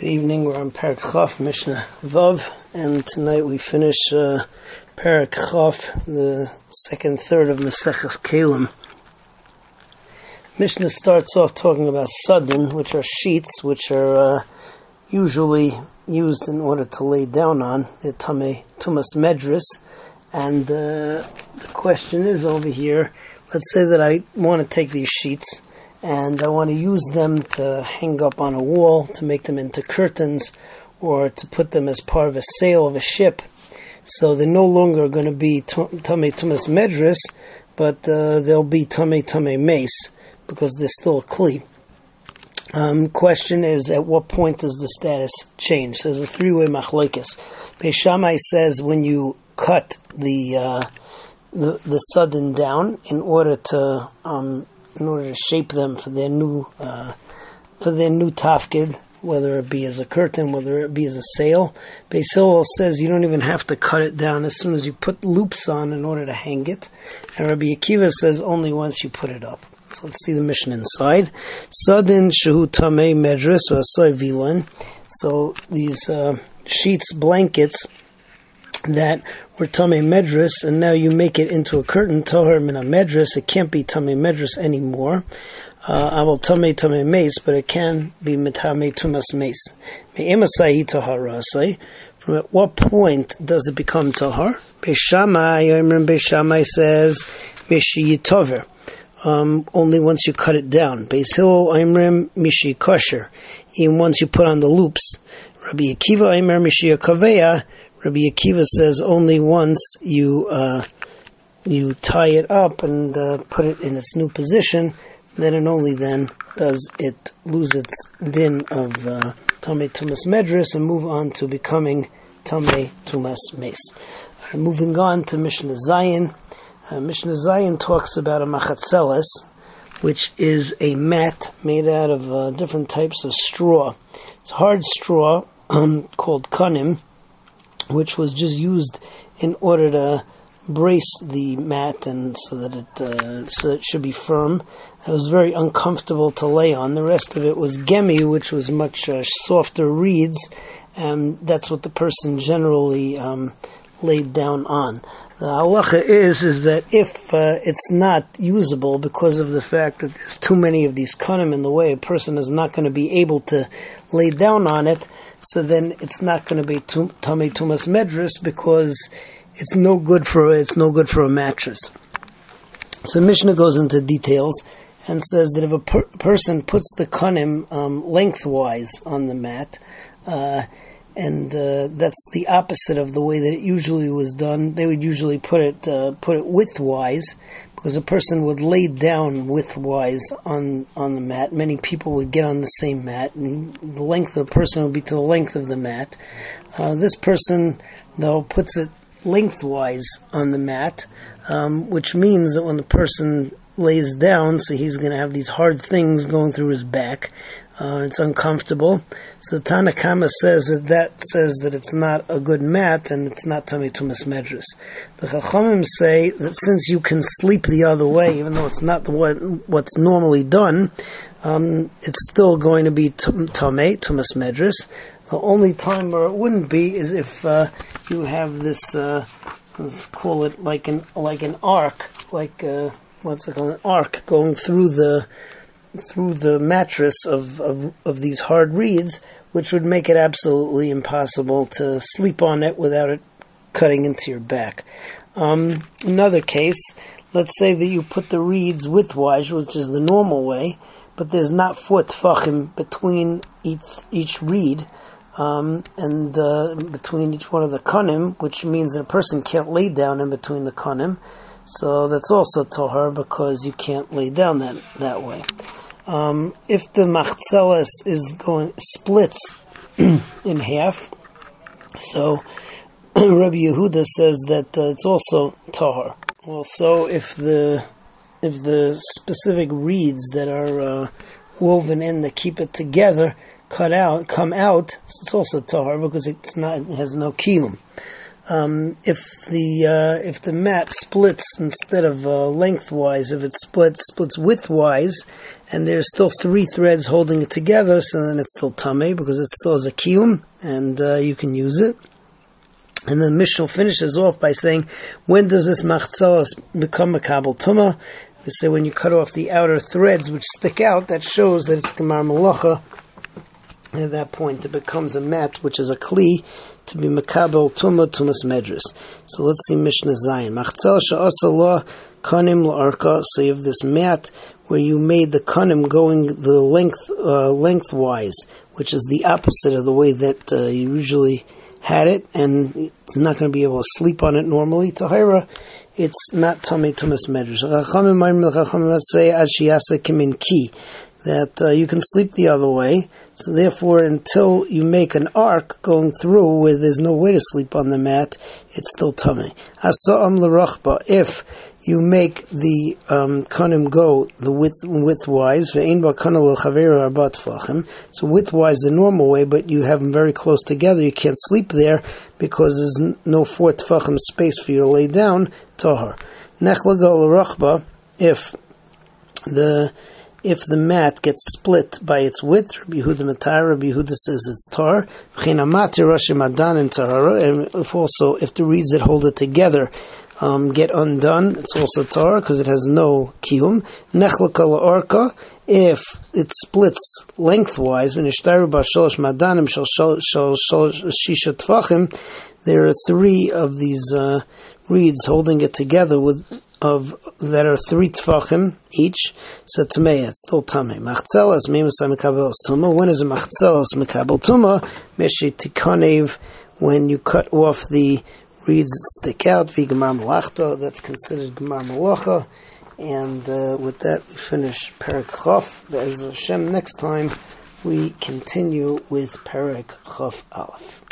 Good evening. We're on Parak Chaf, Mishnah Vav, and tonight we finish uh, Parak Chaf, the second third of Maseches Keilim. Mishnah starts off talking about sadin, which are sheets, which are uh, usually used in order to lay down on the Tame Tumas Medris. And uh, the question is over here. Let's say that I want to take these sheets and I want to use them to hang up on a wall, to make them into curtains, or to put them as part of a sail of a ship. So they're no longer going to be Tame Tumas Medris, but uh, they'll be Tame Tame Mace, because they're still a Kli. Um, question is, at what point does the status change? So there's a three-way machlokes. Beis Shammai says when you cut the, uh, the the sadin down in order to um, in order to shape them for their new uh, for their new tafkid, whether it be as a curtain, whether it be as a sail. Beis Hillel says you don't even have to cut it down as soon as you put loops on in order to hang it, and Rabbi Akiva says only once you put it up. So let's see the mishnah inside. Sadin shehu tamei medris v'asoy vilon. So these uh, sheets, blankets that were Tame Medris, and now you make it into a curtain, Tahar Mina Medris, it can't be Tame Medris anymore. I will Tame Tame Mace, but it can be Mitame Tumas Mace. Me'emasai Taharasai. From at what point does it become Tahar? Beis Shammai, remember Beis Shammai says, Mishiyitover. Um, only once you cut it down. Beis Hillel, Imrim, Mishi Kosher. Even once you put on the loops. Rabbi Akiva, Imrim, Mishi Kaveya, Rabbi Akiva says only once you uh, you tie it up and uh, put it in its new position, then and only then does it lose its din of uh, Tumas Medris and move on to becoming Tame Tumas Mace. Uh, moving on to Mishnah Zayin. Uh, Mishnah Zayin talks about a machatzeles, which is a mat made out of uh, different types of straw. It's hard straw um, called kanim which was just used in order to brace the mat and so that it uh, so it should be firm. It was very uncomfortable to lay on. The rest of it was gemi, which was much uh, softer reeds, and that's what the person generally um, laid down on. The halacha is is that if uh, it's not usable because of the fact that there's too many of these kanim in the way, a person is not going to be able to lay down on it. So then it's not going to be tummy tumas medris because it's no good for it's no good for a mattress. So Mishnah goes into details and says that if a per- person puts the kanim um, lengthwise on the mat. Uh, and uh, that's the opposite of the way that it usually was done. They would usually put it uh, put it widthwise because a person would lay down widthwise on on the mat. Many people would get on the same mat, and the length of the person would be to the length of the mat. Uh, this person, though, puts it lengthwise on the mat, um, which means that when the person lays down, so he's going to have these hard things going through his back. Uh, it's uncomfortable. So Tanna Kamma says that that says that it's not a good mat and it's not Tami Tumas Medris. The Chachamim say that since you can sleep the other way, even though it's not the what, what's normally done, um, it's still going to be Tame Tumas Medris. The only time where it wouldn't be is if uh, you have this, uh, let's call it like an like an arc, like uh, what's it called, an arc going through the through the mattress of, of, of these hard reeds, which would make it absolutely impossible to sleep on it without it cutting into your back. Um, another case, let's say that you put the reeds widthwise, which is the normal way, but there's not four tfachim between each, each reed, um, and uh, between each one of the kanim, which means that a person can't lay down in between the kanim. So that's also tohar because you can't lay down that that way. Um, if the machzeles is going splits in half, so Rabbi Yehuda says that uh, it's also tahar. Also, if the if the specific reeds that are uh, woven in that keep it together cut out come out, it's also tahar because it's not it has no kiyum. Um, if the uh, if the mat splits instead of uh, lengthwise, if it splits splits widthwise, and there's still three threads holding it together, so then it's still tame because it still has a kiyum, and uh, you can use it. And then Mishnah finishes off by saying, when does this machzelas become a kabel tuma? We say when you cut off the outer threads which stick out, that shows that it's gemar malacha. At that point, it becomes a mat, which is a kli, to be makabel tuma tumas medris. So let's see Mishnah Zayin. Machzel sha'asa kanim la'arka. So you have this mat where you made the kanim going the length uh, lengthwise, which is the opposite of the way that uh, you usually had it, and it's not going to be able to sleep on it normally. Tahira, it's not tummy tumas medrash. Chachamim say ashiyasa kimin ki that uh, you can sleep the other way. So therefore, until you make an arc going through where there's no way to sleep on the mat, it's still tummy. Asa'am l'rachba. If you make the um, kanim go the width widthwise. So widthwise the normal way, but you have them very close together. You can't sleep there because there's no four tefachim space for you to lay down. Tahar. If the if the mat gets split by its width, Rabbi Yehuda Matar, Rabbi Yehuda says it's tar. And if also if the reeds that hold it together um, get undone, it's also tar because it has no kiyum. Nechlaka orka, if it splits lengthwise, when madanim there are three of these uh, reeds holding it together with of that are three tfachim each. So tamei, it's still tamei. Machzelas mimusay mekabelos tuma. When is a machzelas mekabel tuma? Meshi tikanev. When you cut off the reeds that stick out, v'gemar malachto. That's considered gemar malacha. And uh, with that, we finish Perak Chof. As Hashem, next time we continue with Perak Chof Aleph.